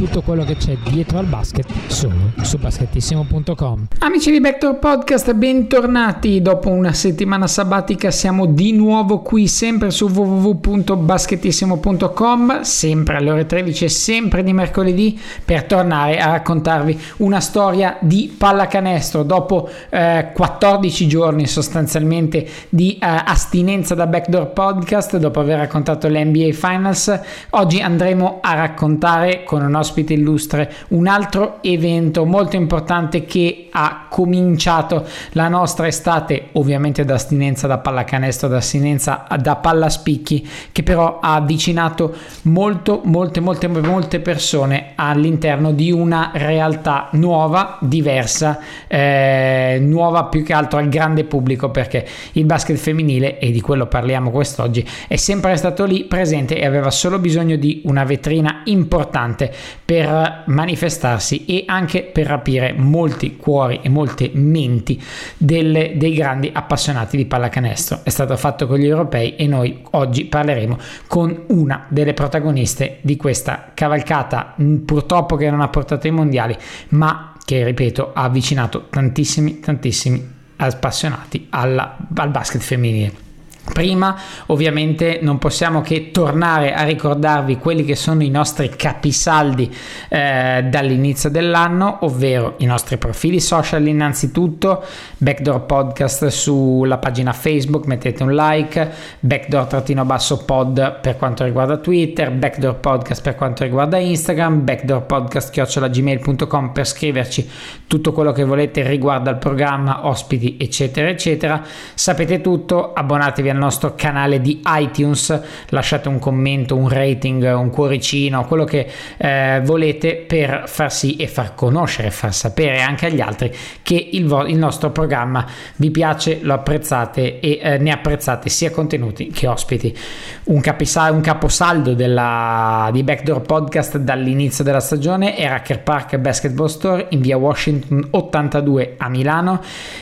tutto quello che c'è dietro al basket solo su basketissimo.com. Amici di Backdoor Podcast, bentornati. Dopo una settimana sabbatica siamo di nuovo qui sempre su www.basketissimo.com, sempre alle ore 13 e sempre di mercoledì per tornare a raccontarvi una storia di pallacanestro dopo eh, 14 giorni sostanzialmente di eh, astinenza da Backdoor Podcast, dopo aver raccontato l'NBA Finals. Oggi andremo a raccontare con un ospite illustre un altro evento molto importante che ha cominciato la nostra estate, ovviamente da astinenza da pallacanestro, da astinenza da pallaspicchi, che però ha avvicinato molto, molte, molte, molte persone all'interno di una realtà nuova, diversa, eh, nuova più che altro al grande pubblico perché il basket femminile, e di quello parliamo quest'oggi, è sempre stato lì presente e aveva solo bisogno di una vetrina importante per manifestarsi e anche per rapire molti cuori e molte menti delle, dei grandi appassionati di pallacanestro. È stato fatto con gli europei e noi oggi parleremo con una delle protagoniste di questa cavalcata, purtroppo che non ha portato ai mondiali, ma che ripeto ha avvicinato tantissimi, tantissimi appassionati alla, al basket femminile. Prima ovviamente non possiamo che tornare a ricordarvi quelli che sono i nostri capisaldi eh, dall'inizio dell'anno, ovvero i nostri profili social innanzitutto, Backdoor Podcast sulla pagina Facebook, mettete un like, Backdoor-pod per quanto riguarda Twitter, Backdoor Podcast per quanto riguarda Instagram, Backdoor Podcast-gmail.com per scriverci tutto quello che volete riguardo al programma, ospiti eccetera eccetera. Sapete tutto, abbonatevi al nostro canale di iTunes, lasciate un commento, un rating, un cuoricino, quello che eh, volete per far sì e far conoscere, far sapere anche agli altri che il, vo- il nostro programma vi piace, lo apprezzate e eh, ne apprezzate sia contenuti che ospiti. Un, capisa- un caposaldo della, di Backdoor Podcast dall'inizio della stagione è Racker Park Basketball Store in via Washington 82 a Milano.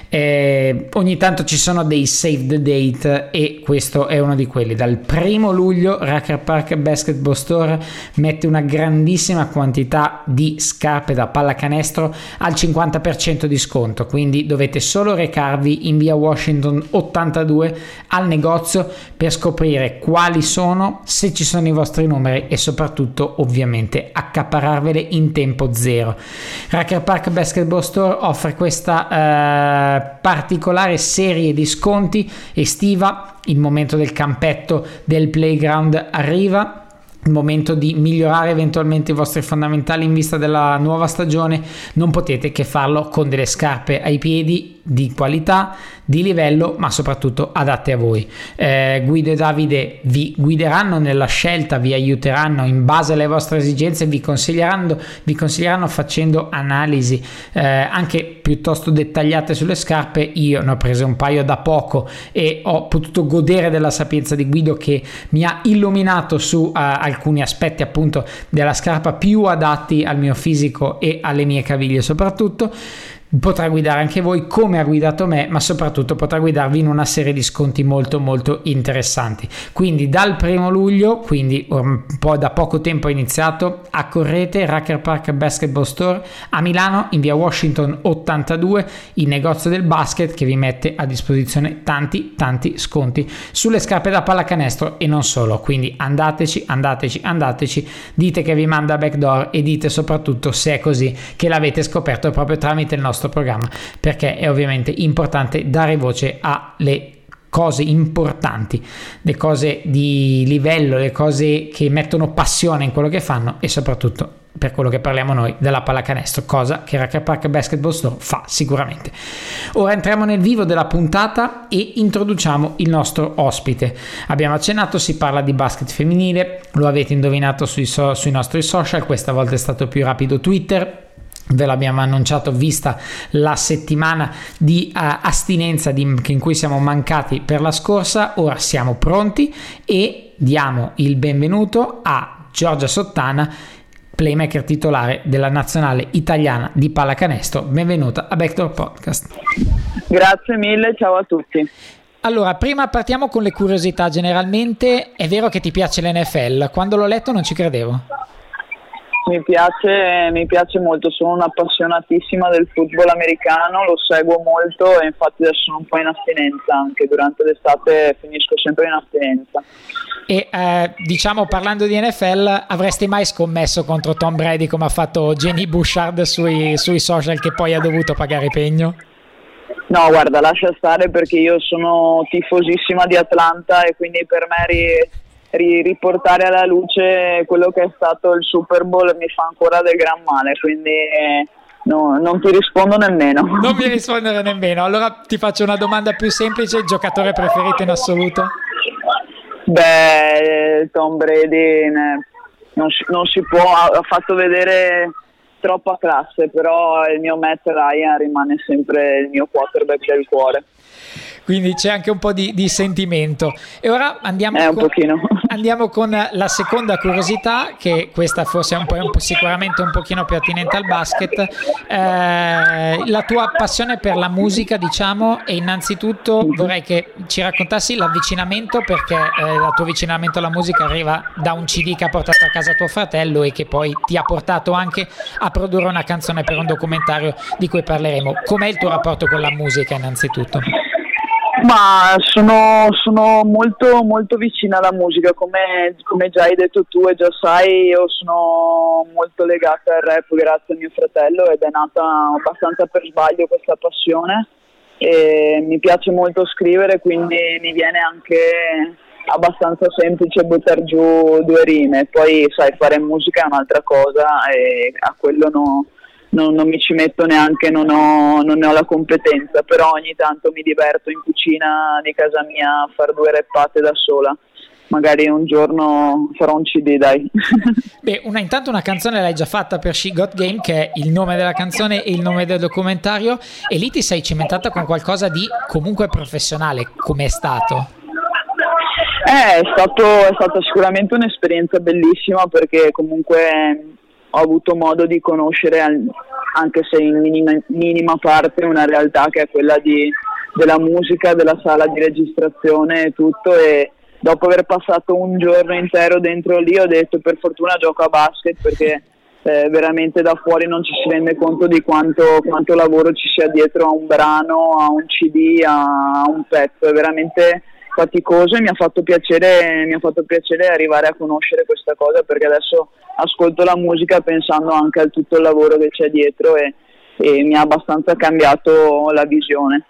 Eh, ogni tanto ci sono dei save the date e questo è uno di quelli. Dal primo luglio Racker Park Basketball Store mette una grandissima quantità di scarpe da pallacanestro al 50% di sconto, quindi dovete solo recarvi in via Washington 82 al negozio per scoprire quali sono, se ci sono i vostri numeri e soprattutto ovviamente accapararvele in tempo zero. Racker Park Basketball Store offre questa eh, particolare serie di sconti estiva il momento del campetto del playground arriva il momento di migliorare eventualmente i vostri fondamentali in vista della nuova stagione, non potete che farlo con delle scarpe ai piedi di qualità, di livello, ma soprattutto adatte a voi. Eh, Guido e Davide vi guideranno nella scelta, vi aiuteranno in base alle vostre esigenze, vi consiglieranno, vi consiglieranno facendo analisi eh, anche piuttosto dettagliate sulle scarpe. Io ne ho prese un paio da poco e ho potuto godere della sapienza di Guido che mi ha illuminato su uh, alcuni aspetti appunto della scarpa più adatti al mio fisico e alle mie caviglie soprattutto potrà guidare anche voi come ha guidato me, ma soprattutto potrà guidarvi in una serie di sconti molto molto interessanti. Quindi dal primo luglio, quindi un po' da poco tempo è iniziato, accorrete Racker Park Basketball Store a Milano in via Washington 82, il negozio del basket che vi mette a disposizione tanti tanti sconti sulle scarpe da pallacanestro e non solo. Quindi andateci, andateci, andateci, dite che vi manda backdoor e dite soprattutto se è così che l'avete scoperto proprio tramite il nostro nostro programma perché è ovviamente importante dare voce alle cose importanti, le cose di livello, le cose che mettono passione in quello che fanno e soprattutto per quello che parliamo noi della pallacanestro, cosa che Racker Park Basketball Store fa sicuramente. Ora entriamo nel vivo della puntata e introduciamo il nostro ospite. Abbiamo accennato, si parla di basket femminile, lo avete indovinato sui, so- sui nostri social, questa volta è stato più rapido Twitter, ve l'abbiamo annunciato vista la settimana di uh, astinenza di, in cui siamo mancati per la scorsa ora siamo pronti e diamo il benvenuto a Giorgia Sottana playmaker titolare della nazionale italiana di pallacanestro. Benvenuta a Backdoor Podcast. Grazie mille, ciao a tutti. Allora, prima partiamo con le curiosità. Generalmente è vero che ti piace l'NFL, quando l'ho letto non ci credevo. Mi piace, mi piace molto, sono un'appassionatissima del football americano, lo seguo molto e infatti adesso sono un po' in astinenza, anche durante l'estate finisco sempre in astinenza. E eh, diciamo parlando di NFL, avresti mai scommesso contro Tom Brady come ha fatto Jenny Bouchard sui, sui social che poi ha dovuto pagare pegno? No, guarda, lascia stare perché io sono tifosissima di Atlanta e quindi per me ri, riportare alla luce quello che è stato il Super Bowl mi fa ancora del gran male, quindi eh, no, non ti rispondo nemmeno. Non mi rispondere nemmeno, allora ti faccio una domanda più semplice, giocatore preferito in assoluto? Beh, Tom Brady non si, non si può, ha fatto vedere troppa classe, però il mio Matt Ryan rimane sempre il mio quarterback del cuore quindi c'è anche un po' di, di sentimento. E ora andiamo, eh, con, andiamo, con, la seconda curiosità, che questa forse è un po', un po sicuramente un pochino più attinente al basket, eh, la tua passione per la musica, diciamo, e innanzitutto vorrei che ci raccontassi l'avvicinamento, perché eh, il tuo avvicinamento alla musica arriva da un CD che ha portato a casa tuo fratello e che poi ti ha portato anche a produrre una canzone per un documentario di cui parleremo. Com'è il tuo rapporto con la musica innanzitutto? Ma sono, sono molto, molto vicina alla musica, come, come, già hai detto tu e già sai, io sono molto legata al rap grazie a mio fratello ed è nata abbastanza per sbaglio questa passione. E mi piace molto scrivere, quindi mi viene anche abbastanza semplice buttare giù due rime, poi sai fare musica è un'altra cosa e a quello no non, non, mi ci metto neanche, non ho, non ne ho la competenza, però ogni tanto mi diverto in cucina di casa mia a fare due reppate da sola. Magari un giorno farò un CD, dai. Beh, una, intanto una canzone l'hai già fatta per She Got Game, che è il nome della canzone e il nome del documentario, e lì ti sei cimentata con qualcosa di comunque professionale. Com'è stato? Eh, è, stato, è stata sicuramente un'esperienza bellissima perché comunque ho avuto modo di conoscere, anche se in minima, minima parte, una realtà che è quella di, della musica, della sala di registrazione e tutto. E dopo aver passato un giorno intero dentro lì ho detto per fortuna gioco a basket perché eh, veramente da fuori non ci si rende conto di quanto, quanto, lavoro ci sia dietro a un brano, a un CD, a, un pezzo. È veramente faticoso e mi ha fatto piacere, mi ha fatto piacere arrivare a conoscere questa cosa perché adesso ascolto la musica pensando anche al tutto il lavoro che c'è dietro e, e mi ha abbastanza cambiato la visione.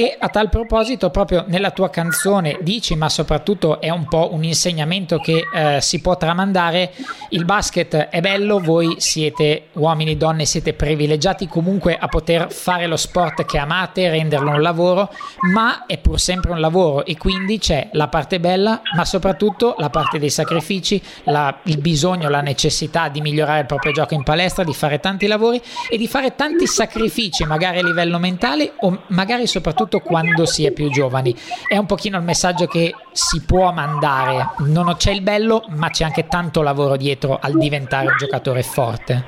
E a tal proposito, proprio nella tua canzone dici, ma soprattutto è un po' un insegnamento che eh, si può tramandare, il basket è bello, voi siete uomini, donne, siete privilegiati comunque a poter fare lo sport che amate, renderlo un lavoro, ma è pur sempre un lavoro e quindi c'è la parte bella, ma soprattutto la parte dei sacrifici, la, il bisogno, la necessità di migliorare il proprio gioco in palestra, di fare tanti lavori e di fare tanti sacrifici, magari a livello mentale o magari soprattutto soprattutto quando si è più giovani. È un pochino il messaggio che si può mandare. Non c'è il bello, ma c'è anche tanto lavoro dietro al diventare un giocatore forte.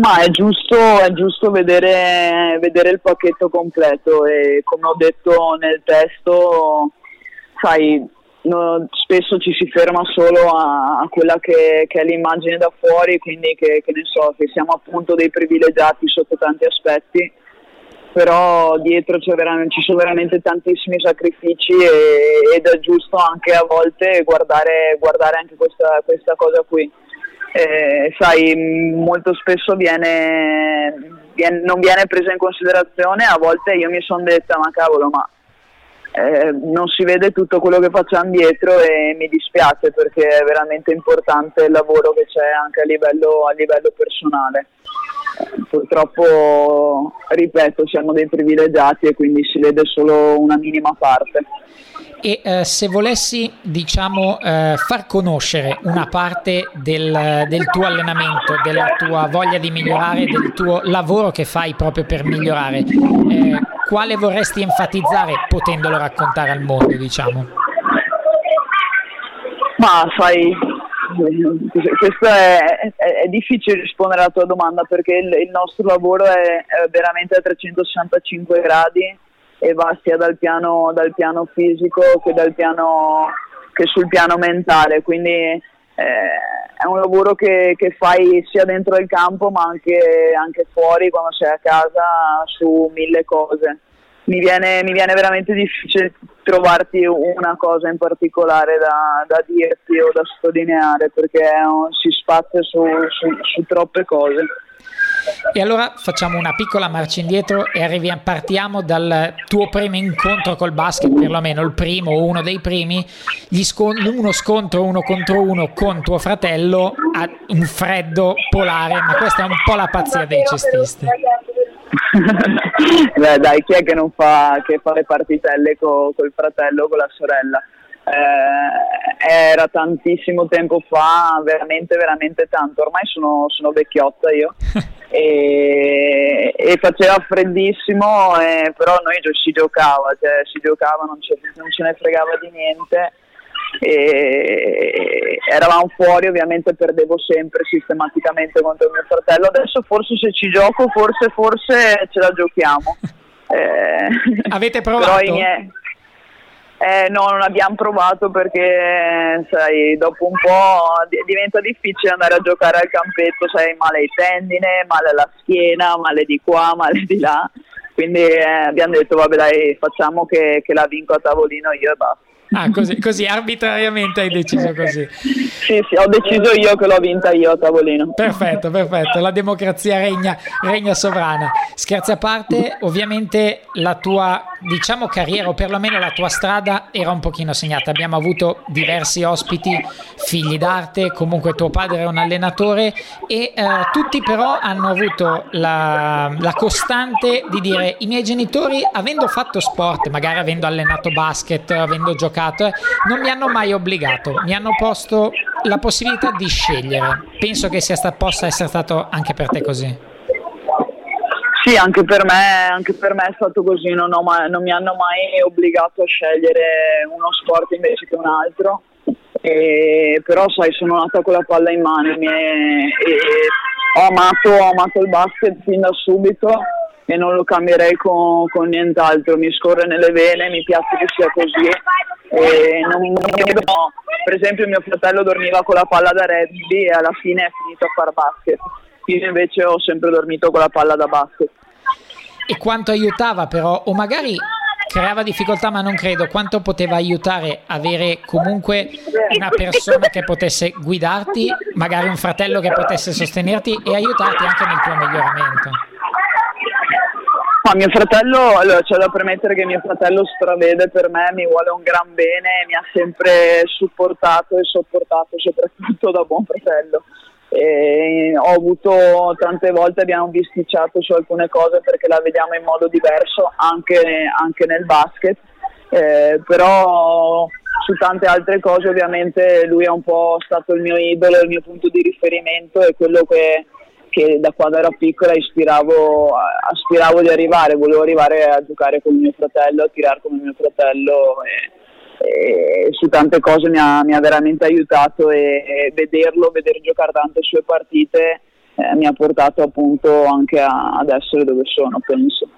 Ma è giusto, è giusto vedere, vedere, il pacchetto completo e come ho detto nel testo, sai, no, spesso ci si ferma solo a, a quella che, che, è l'immagine da fuori, quindi che, che ne so, che siamo appunto dei privilegiati sotto tanti aspetti però dietro ci sono veramente tantissimi sacrifici e, ed è giusto anche a volte guardare, guardare anche questa, questa, cosa qui. Eh, sai, molto spesso viene, viene, non viene presa in considerazione, a volte io mi sono detta ma cavolo ma eh, non si vede tutto quello che facciamo dietro e mi dispiace perché è veramente importante il lavoro che c'è anche a livello, a livello personale purtroppo, ripeto, siamo dei privilegiati e quindi si vede solo una minima parte. E eh, se volessi, diciamo, eh, far conoscere una parte del, del, tuo allenamento, della tua voglia di migliorare, del tuo lavoro che fai proprio per migliorare, eh, quale vorresti enfatizzare potendolo raccontare al mondo, diciamo? Ma sai, questo è, è, è, difficile rispondere alla tua domanda perché il, il nostro lavoro è, è, veramente a 365 gradi e va sia dal piano, dal piano fisico che, dal piano, che sul piano mentale, quindi eh, è un lavoro che, che, fai sia dentro il campo ma anche, anche fuori quando sei a casa su mille cose. Mi viene, mi viene, veramente difficile trovarti una cosa in particolare da, da dirti o da sottolineare perché si spazia su, su, su, troppe cose. E allora facciamo una piccola marcia indietro e arriviamo, partiamo dal tuo primo incontro col basket, perlomeno il primo o uno dei primi, scon- uno scontro uno contro uno con tuo fratello a un freddo polare, ma questa è un po' la pazzia dei cestisti. Beh, dai, chi è che non fa, che fa le partitelle con col fratello o con la sorella? Eh, era tantissimo tempo fa, veramente, veramente tanto. Ormai sono, sono vecchiotta io e, e, faceva freddissimo, eh, però noi si giocava, cioè, si giocava, non ce, non ce ne fregava di niente e eravamo fuori ovviamente perdevo sempre sistematicamente contro mio fratello adesso forse se ci gioco forse forse ce la giochiamo eh, avete provato? Eh, no, non abbiamo provato perché sai, dopo un po' diventa difficile andare a giocare al campetto, sai, male ai tendine, male alla schiena, male di qua, male di là. Quindi eh, abbiamo detto, vabbè dai, facciamo che, che la vinco a tavolino io e basta. Ah, così, così, arbitrariamente hai deciso così. Sì, sì, ho deciso io che l'ho vinta io a tavolino. Perfetto, perfetto. La democrazia regna, regna sovrana. Scherzi a parte, ovviamente la tua, diciamo, carriera o perlomeno la tua strada era un pochino segnata. Abbiamo avuto diversi ospiti, figli d'arte, comunque tuo padre era un allenatore e eh, tutti però hanno avuto la, la costante di dire i miei genitori, avendo fatto sport, magari avendo allenato basket, avendo giocato giocato, eh, non mi hanno mai obbligato, mi hanno posto la possibilità di scegliere. Penso che sia sta, possa essere stato anche per te così. Sì, anche per me, anche per me è stato così, non, mai, non, mi hanno mai obbligato a scegliere uno sport invece che un altro. E, però sai, sono nata con la palla in mano e, e ho, amato, ho amato il basket fin da subito e non lo cambierei con, con, nient'altro, mi scorre nelle vene, mi piace che sia così. E non, no. Per esempio mio fratello dormiva con la palla da rugby e alla fine è finito a fare basket. Io invece ho sempre dormito con la palla da basket. E quanto aiutava però, o magari creava difficoltà, ma non credo, quanto poteva aiutare avere comunque una persona che potesse guidarti, magari un fratello che potesse sostenerti e aiutarti anche nel tuo miglioramento? Ma mio fratello, allora, c'è da premettere che mio fratello stravede per me, mi vuole un gran bene, mi ha sempre supportato e sopportato, soprattutto da buon fratello. E ho avuto tante volte, abbiamo bisticciato su alcune cose perché la vediamo in modo diverso anche, anche nel basket, eh, però su tante altre cose ovviamente lui è un po' stato il mio idolo, il mio punto di riferimento e quello che che da quando ero piccola ispiravo, aspiravo di arrivare, volevo arrivare a giocare con mio fratello, a tirare come mio fratello e, e su tante cose mi ha, mi ha veramente aiutato e, e, vederlo, vedere giocare tante sue partite eh, mi ha portato appunto anche a, ad essere dove sono, penso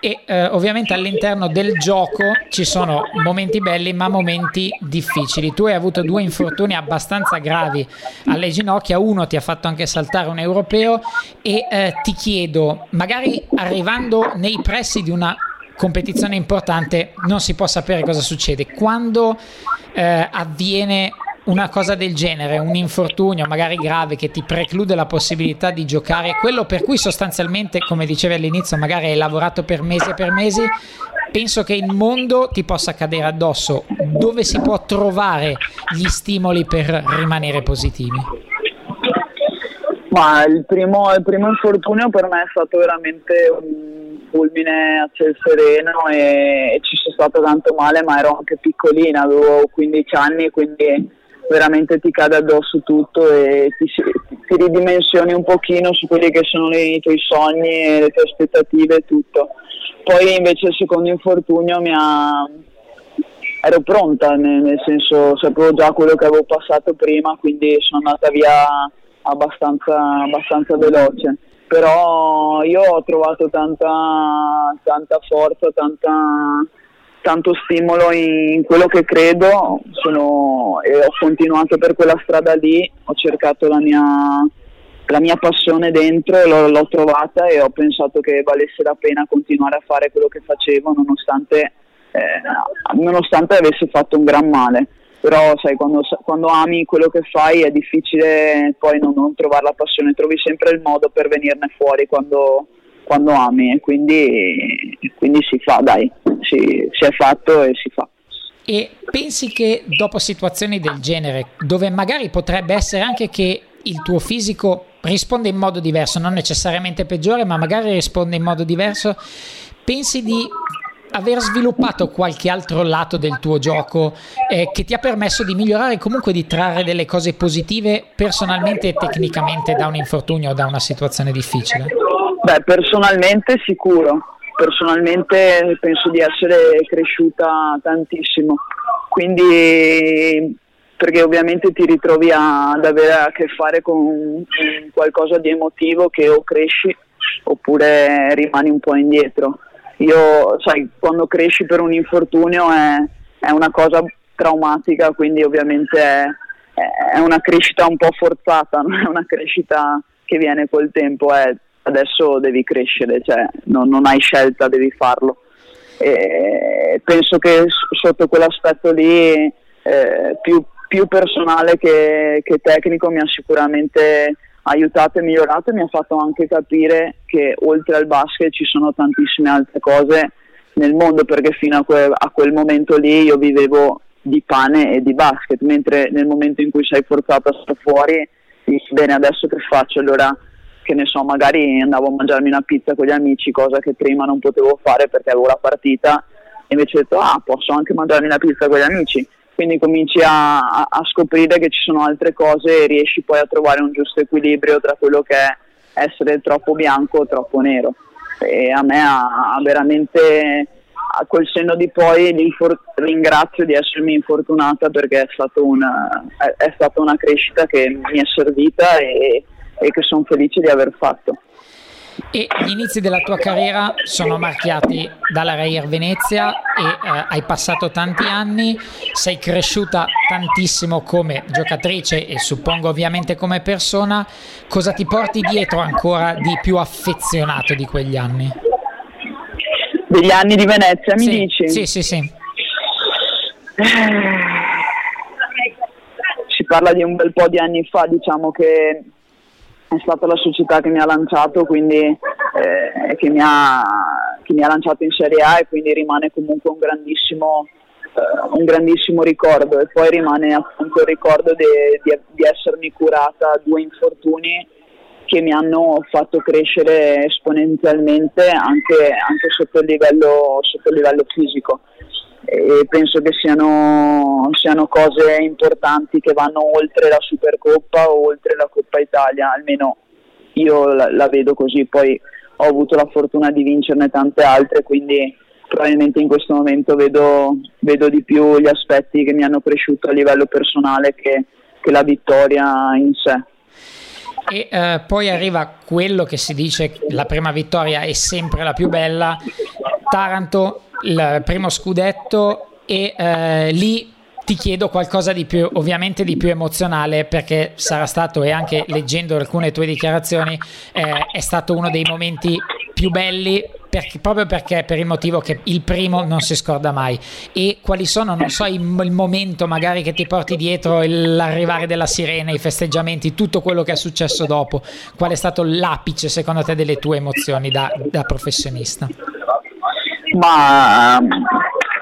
e eh, ovviamente all'interno del gioco ci sono momenti belli ma momenti difficili. Tu hai avuto due infortuni abbastanza gravi alle ginocchia, uno ti ha fatto anche saltare un europeo e eh, ti chiedo, magari arrivando nei pressi di una competizione importante non si può sapere cosa succede, quando eh, avviene una cosa del genere, un infortunio magari grave che ti preclude la possibilità di giocare, quello per cui sostanzialmente, come dicevi all'inizio, magari hai lavorato per mesi e per mesi, penso che il mondo ti possa cadere addosso. Dove si può trovare gli stimoli per rimanere positivi? Ma il primo, il primo infortunio per me è stato veramente un fulmine a ciel sereno e, e ci sono stato tanto male, ma ero anche piccolina, avevo 15 anni, quindi veramente ti cade addosso tutto e ti, ti ridimensioni un pochino su quelli che sono i tuoi sogni, le tue aspettative e tutto. Poi invece il secondo infortunio mi ha, ero pronta, nel, senso sapevo già quello che avevo passato prima, quindi sono andata via abbastanza, abbastanza veloce. Però io ho trovato tanta, tanta forza, tanta, tanto stimolo in quello che credo sono, e ho continuato per quella strada lì, ho cercato la mia, la mia passione dentro, l'ho, l'ho, trovata e ho pensato che valesse la pena continuare a fare quello che facevo nonostante, eh, nonostante avesse fatto un gran male. Però sai, quando, quando, ami quello che fai è difficile poi non, non, trovare la passione, trovi sempre il modo per venirne fuori quando, quando ami e quindi, quindi si fa, dai, si, si è fatto e si fa. E pensi che dopo situazioni del genere, dove magari potrebbe essere anche che il tuo fisico risponde in modo diverso, non necessariamente peggiore, ma magari risponde in modo diverso, pensi di aver sviluppato qualche altro lato del tuo gioco eh, che ti ha permesso di migliorare e comunque di trarre delle cose positive personalmente e tecnicamente da un infortunio o da una situazione difficile? Beh, personalmente sicuro, personalmente penso di essere cresciuta tantissimo, quindi perché ovviamente ti ritrovi a, ad avere a che fare con, qualcosa di emotivo che o cresci oppure rimani un po' indietro. Io, sai, quando cresci per un infortunio è, è una cosa traumatica, quindi ovviamente è, è, una crescita un po' forzata, non è una crescita che viene col tempo, è adesso devi crescere, cioè non, non hai scelta, devi farlo. E penso che sotto quell'aspetto lì eh, più, più, personale che, che, tecnico mi ha sicuramente aiutato e migliorato e mi ha fatto anche capire che oltre al basket ci sono tantissime altre cose nel mondo perché fino a, que- a quel momento lì io vivevo di pane e di basket, mentre nel momento in cui sei forzato a stare fuori dici bene adesso che faccio? Allora che ne so, magari andavo a mangiarmi una pizza con gli amici, cosa che prima non potevo fare perché avevo la partita, e invece ho detto, ah, posso anche mangiarmi una pizza con gli amici. Quindi cominci a, a, scoprire che ci sono altre cose e riesci poi a trovare un giusto equilibrio tra quello che è essere troppo bianco o troppo nero. E a me ha, ha veramente a quel senno di poi ringrazio di essermi infortunata perché è, una, è, è, stata una crescita che mi è servita e, e che sono felice di aver fatto. E gli inizi della tua carriera sono marchiati dalla Reyer Venezia e eh, hai passato tanti anni, sei cresciuta tantissimo come giocatrice e suppongo ovviamente come persona. Cosa ti porti dietro ancora di più affezionato di quegli anni? Degli anni di Venezia, mi sì, dici? Sì, sì, sì. Si parla di un bel po' di anni fa, diciamo che è stata la società che mi ha lanciato, quindi eh, che, mi ha, che, mi ha, lanciato in Serie A e quindi rimane comunque un grandissimo, eh, un grandissimo ricordo. E poi rimane appunto il ricordo di essermi curata due infortuni che mi hanno fatto crescere esponenzialmente anche, anche sotto, il livello, sotto il livello fisico e penso che siano, siano, cose importanti che vanno oltre la Supercoppa o oltre la Coppa Italia, almeno io la, la, vedo così, poi ho avuto la fortuna di vincerne tante altre, quindi probabilmente in questo momento vedo, vedo di più gli aspetti che mi hanno cresciuto a livello personale che, che la vittoria in sé. E eh, poi arriva quello che si dice la prima vittoria è sempre la più bella. Taranto il primo scudetto e eh, lì ti chiedo qualcosa di più, ovviamente di più emozionale, perché sarà stato, e anche leggendo alcune tue dichiarazioni, eh, è stato uno dei momenti più belli perché, proprio perché per il motivo che il primo non si scorda mai. E quali sono non so il, momento magari che ti porti dietro l'arrivare della sirena i festeggiamenti tutto quello che è successo dopo. Qual è stato l'apice secondo te delle tue emozioni da, da professionista ma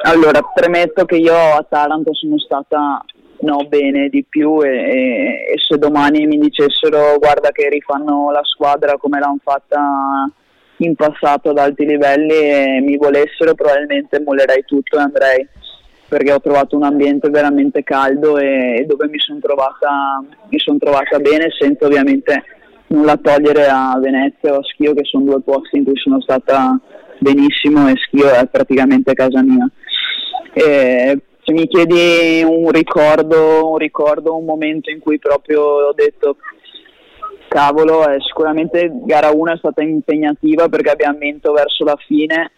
allora premetto che io a Taranto sono stata no bene di più e, e, e, se domani mi dicessero guarda che rifanno la squadra come l'hanno fatta in passato ad alti livelli e mi volessero probabilmente mollerei tutto e andrei perché ho trovato un ambiente veramente caldo e, e dove mi sono trovata, son trovata bene senza ovviamente nulla togliere a Venezia o a Schio che sono due posti in cui sono stata benissimo e Schio è praticamente casa mia. E se mi chiedi un ricordo, un ricordo, un momento in cui proprio ho detto cavolo, eh, sicuramente gara 1 è stata impegnativa perché abbiamo vinto verso la fine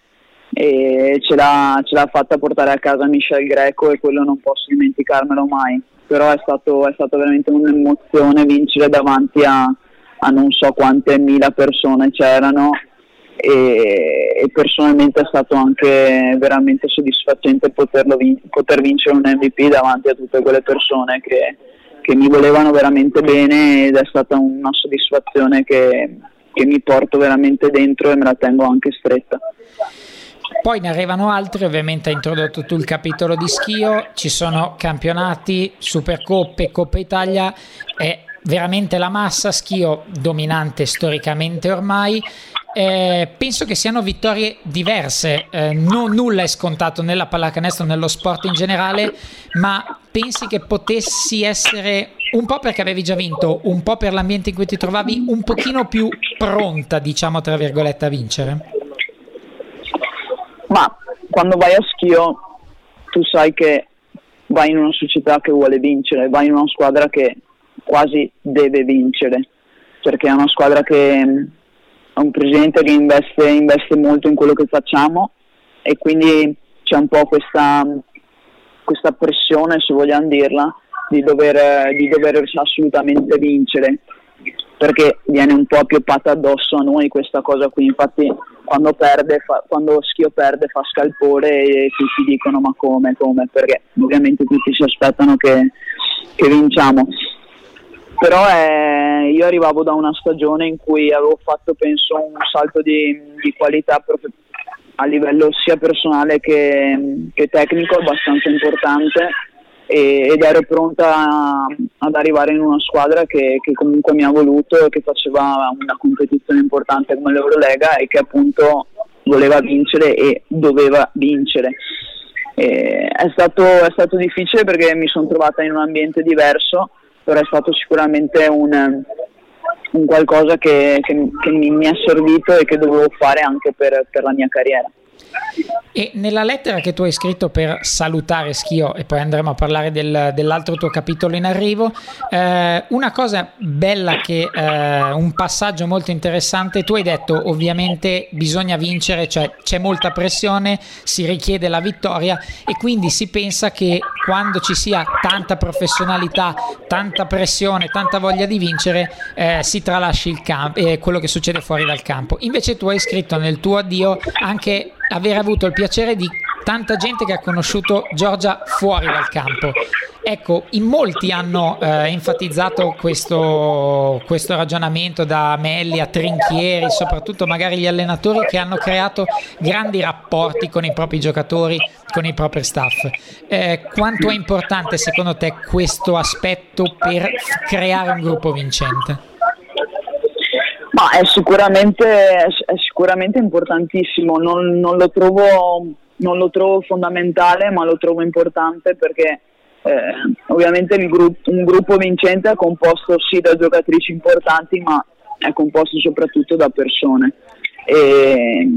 e ce l'ha, ce l'ha fatta portare a casa Michel Greco e quello non posso dimenticarmelo mai. Però è stato, è stato veramente un'emozione vincere davanti a, a non so quante mila persone c'erano e, e, personalmente è stato anche veramente soddisfacente vin- poter vincere un MVP davanti a tutte quelle persone che, che, mi volevano veramente bene ed è stata una soddisfazione che, che mi porto veramente dentro e me la tengo anche stretta. Poi ne arrivano altri, ovviamente hai introdotto tu il capitolo di schio, ci sono campionati, Supercoppe, Coppa Italia, è veramente la massa, schio dominante storicamente ormai eh, penso che siano vittorie diverse, eh, non, nulla è scontato nella pallacanestro, nello sport in generale, ma pensi che potessi essere un po' perché avevi già vinto, un po' per l'ambiente in cui ti trovavi, un pochino più pronta, diciamo tra virgolette, a vincere? Ma quando vai a schio tu sai che vai in una società che vuole vincere, vai in una squadra che quasi deve vincere, perché è una squadra che un presidente che investe, investe, molto in quello che facciamo e quindi c'è un po' questa, questa pressione, se vogliamo dirla, di dover, di dover, assolutamente vincere perché viene un po' appioppata addosso a noi questa cosa qui, infatti quando, perde, fa, quando Schio perde fa scalpore e tutti dicono ma come, come, perché ovviamente tutti si aspettano che, che vinciamo però eh, io arrivavo da una stagione in cui avevo fatto penso un salto di, di qualità a livello sia personale che, che tecnico abbastanza importante e, ed ero pronta ad arrivare in una squadra che, che, comunque mi ha voluto e che faceva una competizione importante come l'Eurolega e che appunto voleva vincere e doveva vincere. E è, stato, è stato difficile perché mi sono trovata in un ambiente diverso però è stato sicuramente un, un qualcosa che, che, che, mi è servito e che dovevo fare anche per, per la mia carriera. E nella lettera che tu hai scritto per salutare Schio, e poi andremo a parlare del, dell'altro tuo capitolo in arrivo, eh, una cosa bella che eh, un passaggio molto interessante, tu hai detto ovviamente bisogna vincere, cioè c'è molta pressione, si richiede la vittoria e quindi si pensa che quando ci sia tanta professionalità, tanta pressione, tanta voglia di vincere, eh, si tralasci il campo, eh, quello che succede fuori dal campo. Invece tu hai scritto nel tuo addio anche aver avuto il piacere di tanta gente che ha conosciuto Giorgia fuori dal campo. Ecco, in molti hanno eh, enfatizzato questo, questo, ragionamento da Melli a Trinchieri, soprattutto magari gli allenatori che hanno creato grandi rapporti con i propri giocatori, con i propri staff. Eh, quanto è importante secondo te questo aspetto per creare un gruppo vincente? Ma è sicuramente, è sicuramente importantissimo, non, non, lo trovo, non, lo trovo, fondamentale ma lo trovo importante perché eh, ovviamente gruppo, un gruppo vincente è composto sì da giocatrici importanti ma è composto soprattutto da persone. E,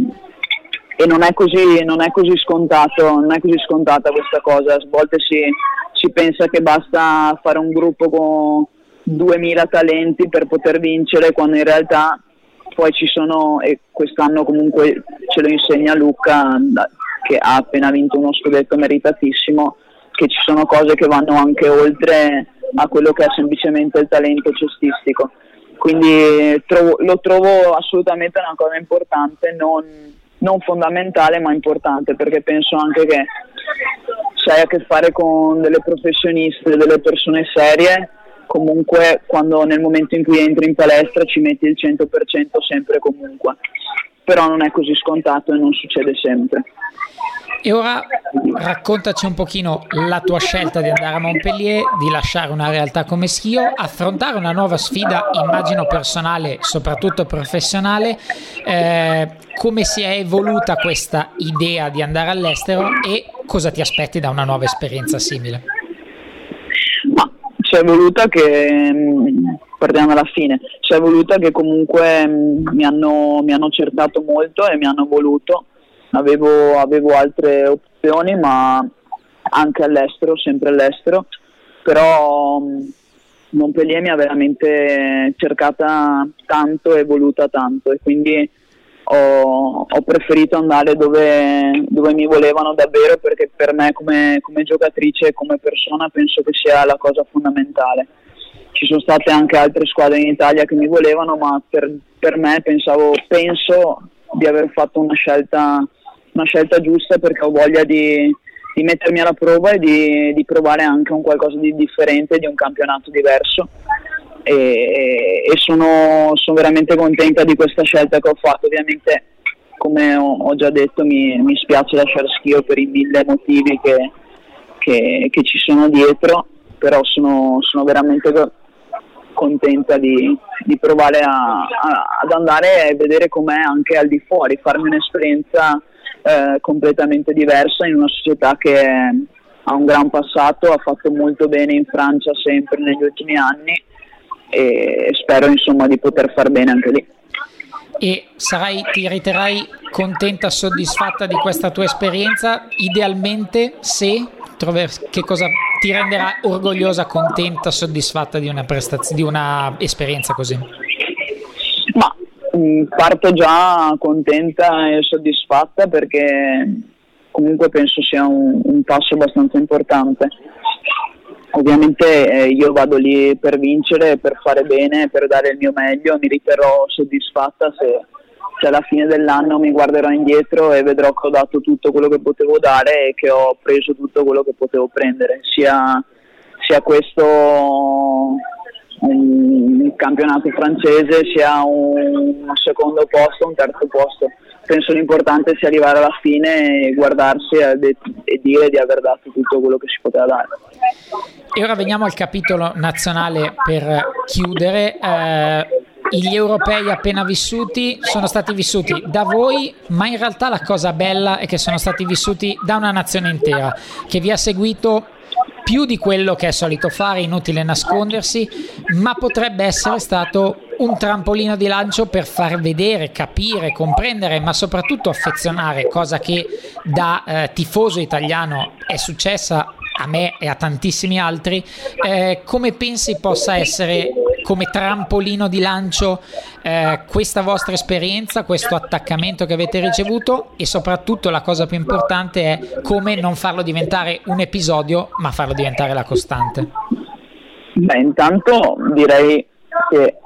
e non, è così, non, è così scontato, non è così scontata questa cosa, a volte si, si pensa che basta fare un gruppo con 2000 talenti per poter vincere quando in realtà poi ci sono e quest'anno comunque ce lo insegna Luca che ha appena vinto uno scudetto meritatissimo che ci sono cose che vanno anche oltre a quello che è semplicemente il talento cestistico. Quindi trovo, lo trovo assolutamente una cosa importante non, non fondamentale ma importante perché penso anche che se hai a che fare con delle professioniste, delle persone serie comunque quando nel momento in cui entri in palestra ci metti il 100% sempre e comunque, però non è così scontato e non succede sempre. E ora raccontaci un pochino la tua scelta di andare a Montpellier, di lasciare una realtà come Schio, affrontare una nuova sfida, immagino personale, soprattutto professionale. Eh, come si è evoluta questa idea di andare all'estero e cosa ti aspetti da una nuova esperienza simile? Ci è voluta che partiamo alla fine ci è voluta che comunque mi hanno, mi hanno cercato molto e mi hanno voluto. Avevo, avevo altre opzioni ma anche all'estero, sempre all'estero, però Montpellier mi ha veramente cercata tanto e voluta tanto. E quindi ho, ho preferito andare dove, dove, mi volevano davvero perché per me come, come giocatrice e come persona penso che sia la cosa fondamentale. Ci sono state anche altre squadre in Italia che mi volevano, ma per, per me pensavo, penso di aver fatto una scelta, una scelta giusta perché ho voglia di, di mettermi alla prova e di, di, provare anche un qualcosa di differente, di un campionato diverso. E, e sono, sono, veramente contenta di questa scelta che ho fatto. Ovviamente, come ho, già detto, mi, mi, spiace lasciare Schio per i mille motivi che, che, che ci sono dietro, però sono, sono veramente contenta di, di provare a, a, ad andare e vedere com'è anche al di fuori, farmi un'esperienza eh, completamente diversa in una società che ha un gran passato, ha fatto molto bene in Francia sempre negli ultimi anni e spero insomma di poter far bene anche lì. E sarai, ti riterai contenta, soddisfatta di questa tua esperienza? Idealmente, se che cosa ti renderà orgogliosa, contenta, soddisfatta di una, prestaz- di una esperienza così? Ma Mm, parto già contenta e soddisfatta perché comunque penso sia un, un passo abbastanza importante. Ovviamente eh, io vado lì per vincere, per fare bene, per dare il mio meglio, mi riterrò soddisfatta se, se alla fine dell'anno mi guarderò indietro e vedrò che ho dato tutto quello che potevo dare e che ho preso tutto quello che potevo prendere, sia, sia questo un campionato francese sia un secondo posto, un terzo posto. Penso l'importante sia arrivare alla fine e guardarsi e dire di aver dato tutto quello che si poteva dare. E ora veniamo al capitolo nazionale per chiudere. Eh, gli europei appena vissuti sono stati vissuti da voi, ma in realtà la cosa bella è che sono stati vissuti da una nazione intera che vi ha seguito più di quello che è solito fare, inutile nascondersi, ma potrebbe essere stato un trampolino di lancio per far vedere, capire, comprendere, ma soprattutto affezionare, cosa che da eh, tifoso italiano è successa a me e a tantissimi altri, eh, come pensi possa essere come trampolino di lancio eh, questa vostra esperienza, questo attaccamento che avete ricevuto e soprattutto la cosa più importante è come non farlo diventare un episodio ma farlo diventare la costante? Beh, intanto direi che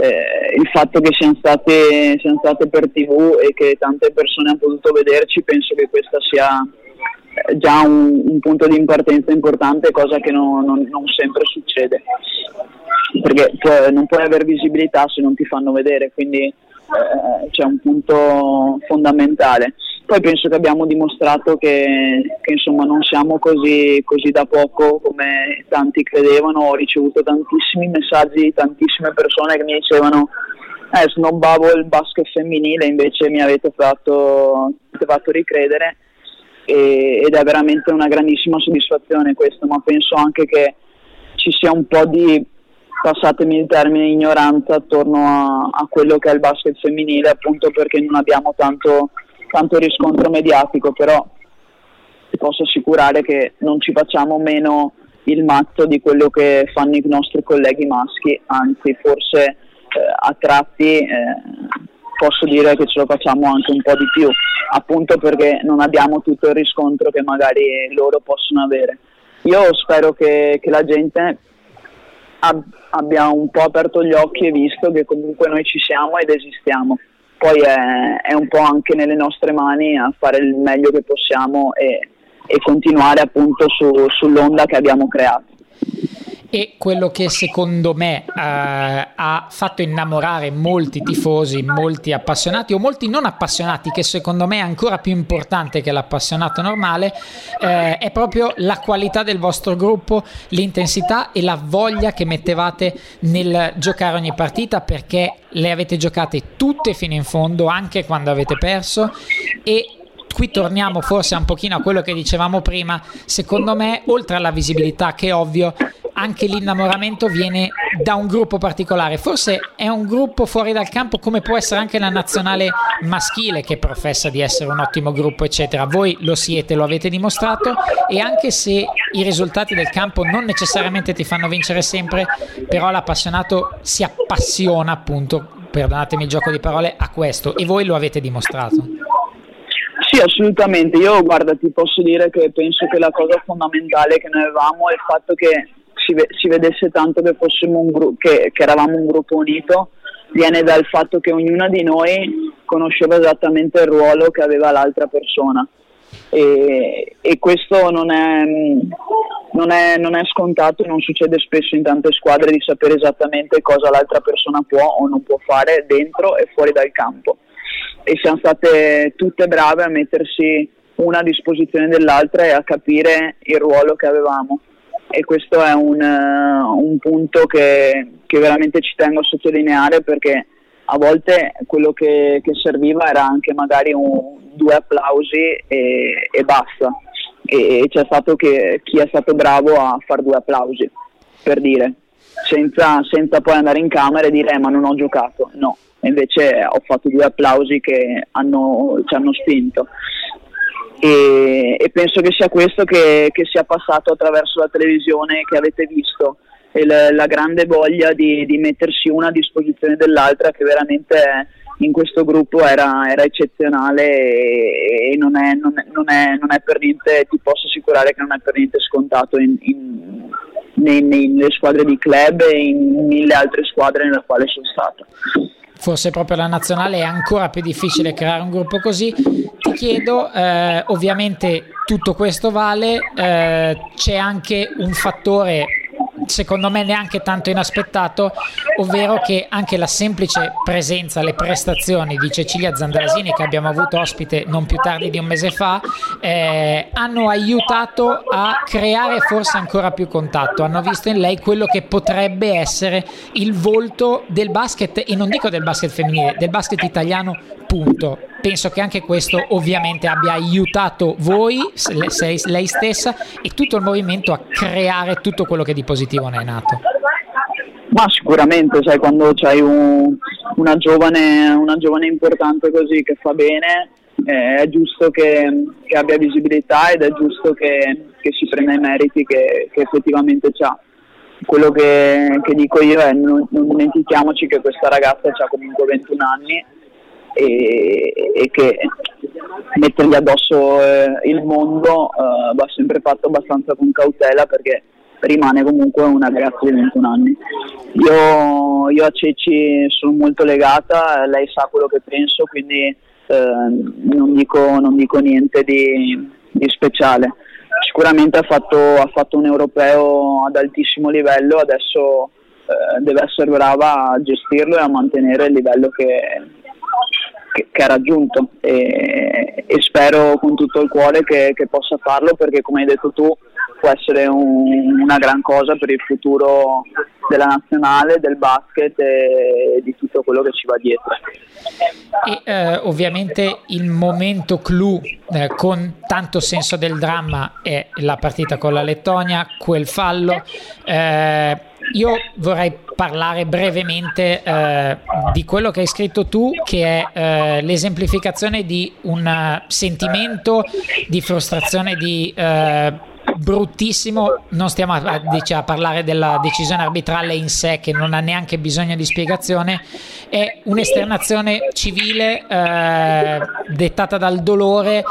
eh, il fatto che siano state, siano state per tv e che tante persone hanno potuto vederci penso che questa sia già un, un, punto di partenza importante, cosa che non, non, non sempre succede, perché cioè, non puoi avere visibilità se non ti fanno vedere, quindi eh, c'è un punto fondamentale. Poi penso che abbiamo dimostrato che, che insomma, non siamo così, così, da poco come tanti credevano, ho ricevuto tantissimi messaggi di tantissime persone che mi dicevano eh, snobbavo il basket femminile, invece mi avete fatto, avete fatto ricredere e, ed è veramente una grandissima soddisfazione questo, ma penso anche che ci sia un po' di, passatemi il termine, ignoranza attorno a, a quello che è il basket femminile, appunto perché non abbiamo tanto, tanto riscontro mediatico, però ti posso assicurare che non ci facciamo meno il mazzo di quello che fanno i nostri colleghi maschi, anzi forse eh, a tratti eh, posso dire che ce lo facciamo anche un po' di più, appunto perché non abbiamo tutto il riscontro che magari loro possono avere. Io spero che, che la gente ab- abbia un po' aperto gli occhi e visto che comunque noi ci siamo ed esistiamo. Poi è, è un po' anche nelle nostre mani a fare il meglio che possiamo e, e continuare appunto su, sull'onda che abbiamo creato e quello che secondo me eh, ha fatto innamorare molti tifosi, molti appassionati o molti non appassionati, che secondo me è ancora più importante che l'appassionato normale, eh, è proprio la qualità del vostro gruppo, l'intensità e la voglia che mettevate nel giocare ogni partita perché le avete giocate tutte fino in fondo, anche quando avete perso e qui torniamo forse un pochino a quello che dicevamo prima, secondo me oltre alla visibilità che è ovvio, anche l'innamoramento viene da un gruppo particolare, forse è un gruppo fuori dal campo come può essere anche la nazionale maschile che professa di essere un ottimo gruppo eccetera, voi lo siete, lo avete dimostrato e anche se i risultati del campo non necessariamente ti fanno vincere sempre, però l'appassionato si appassiona appunto, perdonatemi il gioco di parole, a questo. E voi lo avete dimostrato. Assolutamente. Io guarda, ti posso dire che penso che la cosa fondamentale che noi avevamo è il fatto che si, si vedesse tanto che, gru- che, che eravamo un gruppo unito. Viene dal fatto che ognuna di noi conosceva esattamente il ruolo che aveva l'altra persona. E, e questo non è, non, è, non è, scontato, non succede spesso in tante squadre di sapere esattamente cosa l'altra persona può o non può fare dentro e fuori dal campo e siamo state tutte brave a mettersi una a disposizione dell'altra e a capire il ruolo che avevamo. E questo è un, uh, un punto che, che, veramente ci tengo a sottolineare perché a volte quello che, che serviva era anche magari un, due applausi e, e basta. E, e c'è stato che, chi è stato bravo a fare due applausi per dire senza, senza poi andare in camera e dire eh, ma non ho giocato. No. Invece ho fatto due applausi che hanno, ci hanno spinto. E, e, penso che sia questo che, che, sia passato attraverso la televisione che avete visto. La, la grande voglia di, di, mettersi una a disposizione dell'altra che veramente in questo gruppo era, era eccezionale e, e non, è, non, è, non, è, non, è, per niente, ti posso assicurare che non è per niente scontato in, in, nei, nelle squadre di club e in mille altre squadre nelle quali sono stato forse proprio la nazionale è ancora più difficile creare un gruppo così. Ti chiedo, eh, ovviamente tutto questo vale, eh, c'è anche un fattore secondo me neanche tanto inaspettato, ovvero che anche la semplice presenza, le prestazioni di Cecilia Zandrasini che abbiamo avuto ospite non più tardi di un mese fa, eh, hanno aiutato a creare forse ancora più contatto, hanno visto in lei quello che potrebbe essere il volto del basket e non dico del basket femminile, del basket italiano punto. Penso che anche questo ovviamente abbia aiutato voi, lei stessa e tutto il movimento a creare tutto quello che di positivo ne è nato. Ma sicuramente, sai, quando c'hai un, una, giovane, una giovane importante così che fa bene, eh, è giusto che, che, abbia visibilità ed è giusto che, che si prenda i meriti che, che effettivamente ha. Quello che, dico io è non, non dimentichiamoci che questa ragazza ha comunque 21 anni e, e che mettergli addosso eh, il mondo eh, va sempre fatto abbastanza con cautela perché rimane comunque una ragazza di 21 anni. Io, io, a Ceci sono molto legata, lei sa quello che penso, quindi eh, non, dico, non, dico, niente di, di speciale. Sicuramente ha fatto, ha fatto, un europeo ad altissimo livello, adesso eh, deve essere brava a gestirlo e a mantenere il livello che, che, che ha raggiunto e, e, spero con tutto il cuore che, che, possa farlo perché come hai detto tu può essere un, una gran cosa per il futuro della nazionale, del basket e di tutto quello che ci va dietro. E eh, ovviamente il momento clou eh, con tanto senso del dramma è la partita con la Lettonia, quel fallo. Eh, io vorrei parlare brevemente eh, di quello che hai scritto tu, che è eh, l'esemplificazione di un sentimento di frustrazione, di uh, bruttissimo. Non stiamo a, a, a, parlare della decisione arbitrale in sé, che non ha neanche bisogno di spiegazione. È un'esternazione civile eh, dettata dal dolore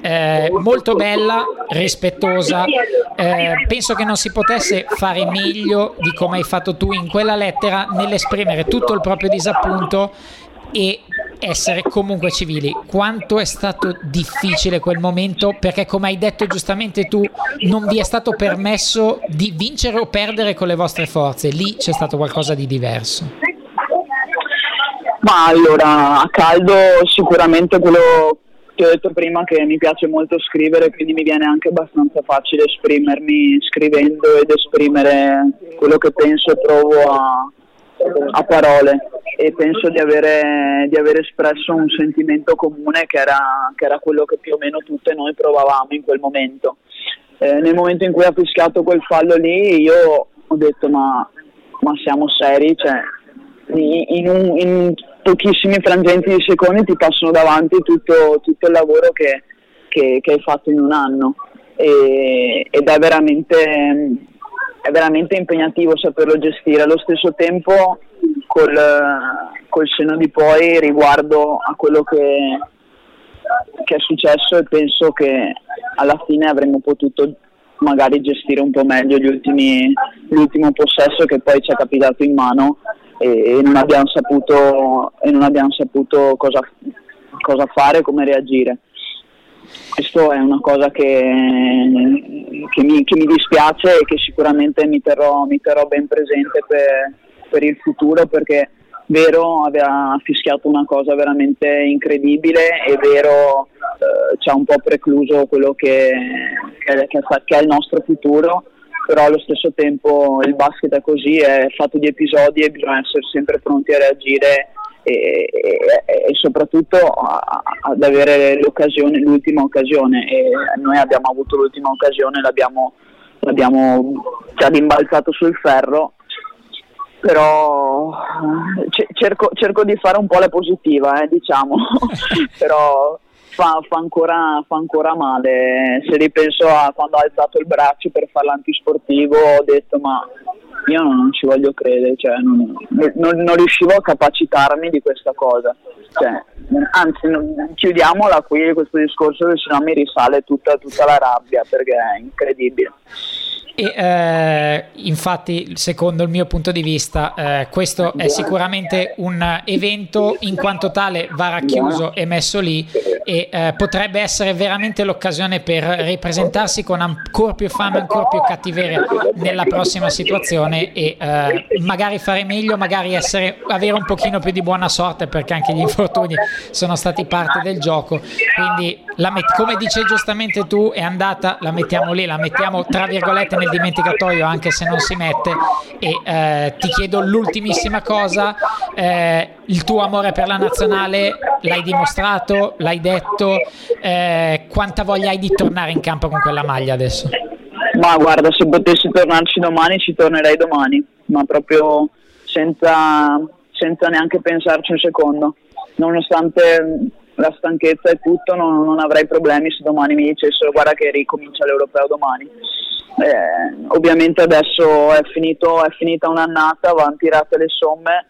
eh, molto bella, rispettosa. Eh, penso che non si potesse fare meglio di come hai fatto tu in quella lettera nell'esprimere tutto il proprio disappunto e essere comunque civili. Quanto è stato difficile quel momento? Perché, come hai detto giustamente tu, non vi è stato permesso di vincere o perdere con le vostre forze. Lì c'è stato qualcosa di diverso. Ma allora, a caldo sicuramente quello ti ho detto prima che mi piace molto scrivere, quindi mi viene anche abbastanza facile esprimermi scrivendo ed esprimere quello che penso e provo a, a parole. E, penso di avere, di aver, espresso un sentimento comune che era, che era, quello che più o meno tutte noi provavamo in quel momento. Eh, nel momento in cui ha fischiato quel fallo lì io ho detto ma, ma siamo seri, cioè, in, un, in, pochissimi frangenti di secondi ti passano davanti tutto, tutto il lavoro che, che, che, hai fatto in un anno e, ed è veramente, è veramente impegnativo saperlo gestire. Allo stesso tempo col, col seno di poi riguardo a quello che, che è successo e penso che alla fine avremmo potuto magari gestire un po' meglio ultimi, l'ultimo possesso che poi ci è capitato in mano e, e non abbiamo saputo, non abbiamo saputo cosa, cosa fare, come reagire. Questo è una cosa che, che, mi, che, mi, dispiace e che sicuramente mi terrò, mi terrò ben presente per, per il futuro perché Vero aveva fischiato una cosa veramente incredibile e Vero eh, ci ha un po' precluso quello che, che, che, è il nostro futuro, però allo stesso tempo il basket è così, è fatto di episodi e bisogna essere sempre pronti a reagire e, e, e soprattutto a, ad avere l'ultima occasione e noi abbiamo avuto l'ultima occasione, l'abbiamo, l'abbiamo già rimbalzato sul ferro però eh, cerco, cerco, di fare un po' la positiva, eh, diciamo, però fa, fa, ancora, fa, ancora, male. Se ripenso a quando ho alzato il braccio per fare l'antisportivo, ho detto ma io non, ci voglio credere, cioè, non, non, non, riuscivo a capacitarmi di questa cosa. Cioè, anzi, chiudiamola qui questo discorso, che sennò mi risale tutta, tutta la rabbia perché è incredibile. E eh, infatti, secondo il mio punto di vista, eh, questo è sicuramente un evento in quanto tale va racchiuso e messo lì e eh, potrebbe essere veramente l'occasione per ripresentarsi con ancora più fame, ancora più cattiveria nella prossima situazione e eh, magari fare meglio, magari essere, avere un pochino più di buona sorte perché anche gli infortuni sono stati parte del gioco. Quindi, met- come dice giustamente tu, è andata, la mettiamo lì, la mettiamo tra virgolette nel dimenticatoio anche se non si mette e eh, ti chiedo l'ultimissima cosa eh, il tuo amore per la nazionale l'hai dimostrato l'hai detto eh, quanta voglia hai di tornare in campo con quella maglia adesso? Ma guarda se potessi tornarci domani ci tornerei domani ma proprio senza, senza neanche pensarci un secondo. Nonostante la stanchezza e tutto non, non avrei problemi se domani mi dicessero guarda che ricomincia l'europeo domani. Eh, ovviamente adesso è, finito, è finita un'annata, vanno tirate le somme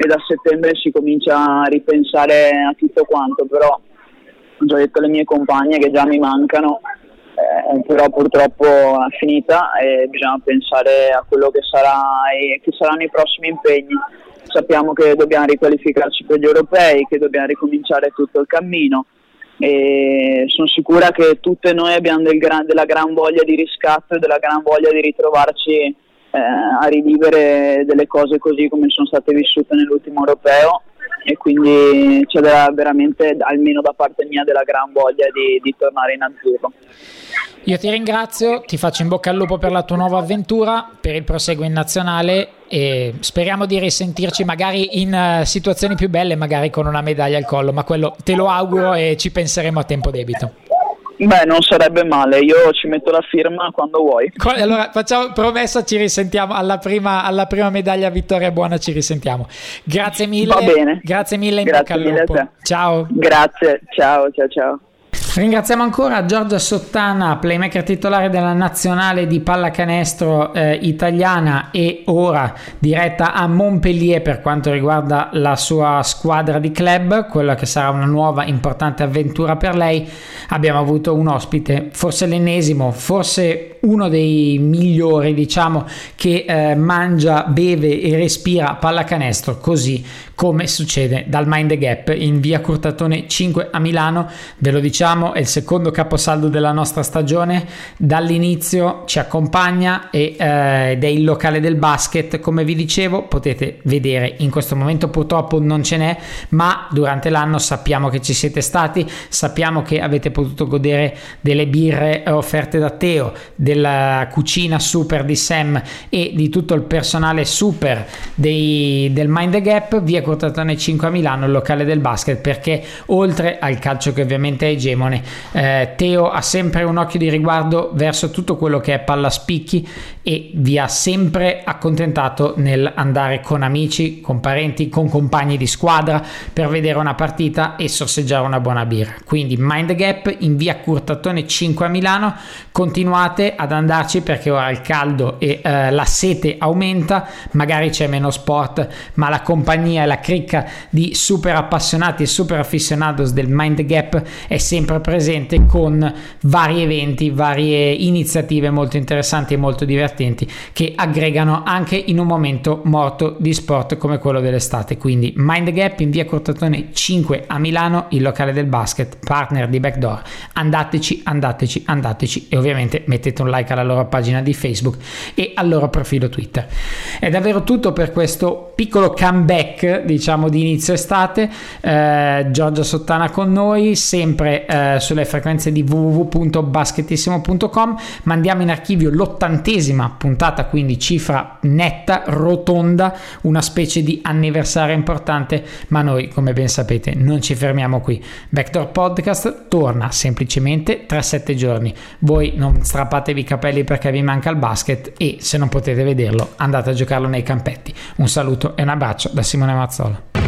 e da settembre si comincia a ripensare a tutto quanto, però ho già detto alle mie compagne che già mi mancano, eh, però purtroppo è finita e bisogna pensare a quello che, sarà, che saranno i prossimi impegni. Sappiamo che dobbiamo riqualificarci per gli europei, che dobbiamo ricominciare tutto il cammino e sono sicura che tutte noi abbiamo del gran, della gran voglia di riscatto e della gran voglia di ritrovarci eh, a rivivere delle cose così come sono state vissute nell'ultimo europeo e quindi c'è veramente, almeno da parte mia, della gran voglia di, di tornare in azzurro. Io ti ringrazio, ti faccio in bocca al lupo per la tua nuova avventura, per il proseguo in nazionale e speriamo di risentirci magari in uh, situazioni più belle, magari con una medaglia al collo, ma quello te lo auguro e ci penseremo a tempo debito. Beh, non sarebbe male, io ci metto la firma quando vuoi. Allora, facciamo promessa, ci risentiamo alla prima, alla prima medaglia vittoria buona, ci risentiamo. Grazie mille. Va bene. Grazie mille, in Grazie bocca al lupo. Ciao. Grazie, ciao, ciao, ciao. Ringraziamo ancora Giorgia Sottana, playmaker titolare della nazionale di pallacanestro eh, italiana e ora diretta a Montpellier per quanto riguarda la sua squadra di club, quella che sarà una nuova importante avventura per lei. Abbiamo avuto un ospite, forse l'ennesimo, forse uno dei migliori, diciamo, che eh, mangia, beve e respira pallacanestro così come succede dal Mind the Gap in via Curtatone 5 a Milano. Ve lo diciamo, è il secondo caposaldo della nostra stagione. Dall'inizio ci accompagna e, eh, ed è il locale del basket. Come vi dicevo, potete vedere in questo momento purtroppo non ce n'è, ma durante l'anno sappiamo che ci siete stati, sappiamo che avete potuto godere delle birre offerte da Teo, della cucina super di Sam e di tutto il personale super dei, del Mind the Gap, via Cortatone 5 a Milano, il locale del basket, perché oltre al calcio che ovviamente è egemone, eh, Teo ha sempre un occhio di riguardo verso tutto quello che è palla spicchi e vi ha sempre accontentato nel andare con amici, con parenti, con compagni di squadra per vedere una partita e sorseggiare una buona birra. Quindi Mind the Gap in via Curtatone 5 a Milano, continuate ad andarci perché ora il caldo e eh, la sete aumenta, magari c'è meno sport, ma la compagnia e la cricca di super appassionati e super aficionados del Mind Gap è sempre presente con vari eventi, varie iniziative molto interessanti e molto divertenti che aggregano anche in un momento morto di sport come quello dell'estate. Quindi Mind Gap in via Cortatone 5 a Milano, il locale del basket, partner di Backdoor. Andateci, andateci, andateci e ovviamente mettete un like alla loro pagina di Facebook e al loro profilo Twitter. È davvero tutto per questo piccolo comeback, diciamo, di inizio estate. Eh, Giorgia Sottana con noi, sempre eh, sulle frequenze di www.basketissimo.com. Mandiamo in archivio l'ottantesima puntata, quindi cifra netta, rotonda, una specie di anniversario importante, ma noi, come ben sapete, non ci fermiamo qui. Vector Podcast torna semplicemente tra sette giorni. Voi non strappatevi i capelli perché vi manca il basket e se non potete vederlo andate a giocarlo nei campetti. Un saluto e un abbraccio da Simone Mazzola.